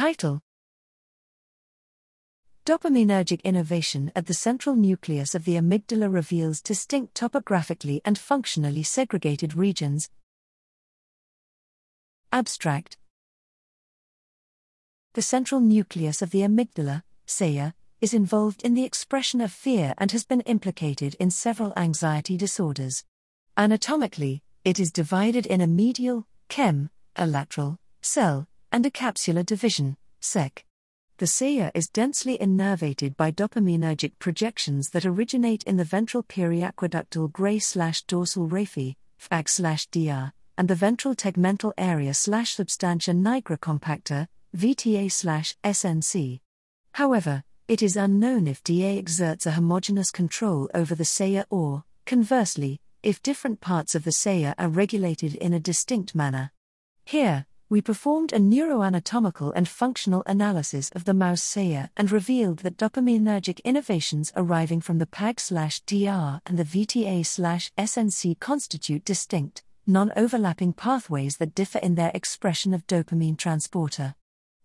Title Dopaminergic innervation at the central nucleus of the amygdala reveals distinct topographically and functionally segregated regions. Abstract The central nucleus of the amygdala, CEA, is involved in the expression of fear and has been implicated in several anxiety disorders. Anatomically, it is divided in a medial, CeM, a lateral, CeL, and a capsular division, CeC. The CEA is densely innervated by dopaminergic projections that originate in the ventral periaqueductal gray slash dorsal raphe, VAG slash DR, and the ventral tegmental area slash substantia nigra compacta, VTA slash SNC. However, it is unknown if DA exerts a homogeneous control over the CEA or, conversely, if different parts of the CEA are regulated in a distinct manner. Here, we performed a neuroanatomical and functional analysis of the mouse CEA and revealed that dopaminergic innervations arriving from the PAG/DR and the VTA/SNC constitute distinct, non-overlapping pathways that differ in their expression of dopamine transporter.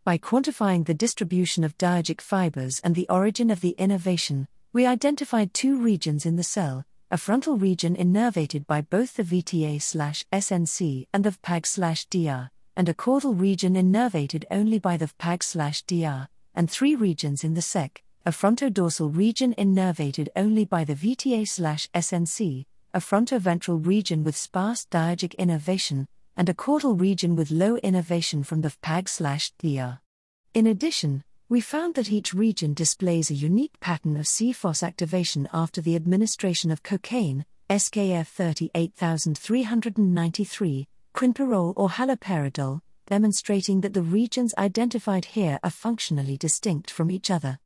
By quantifying the distribution of DAergic fibers and the origin of the innervation, we identified two regions in the CeL, a frontal region innervated by both the VTA/SNC and the PAG/DR and a caudal region innervated only by the PAG/DR, and three regions in the CeC, a frontodorsal region innervated only by the VTA/SNC, a frontoventral region with sparse DAergic innervation, and a caudal region with low innervation from the PAG/DR. In addition, we found that each region displays a unique pattern of CFOS activation after the administration of cocaine, SKF 38393, quinpirole or haloperidol, demonstrating that the regions identified here are functionally distinct from each other.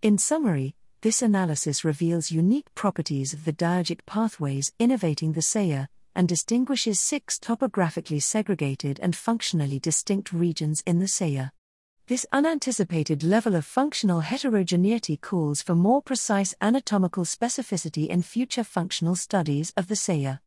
In summary, this analysis reveals unique properties of the DAergic pathways innervating the CEA and distinguishes six topographically segregated and functionally distinct regions in the CEA. This unanticipated level of functional heterogeneity calls for more precise anatomical specificity in future functional studies of the CEA.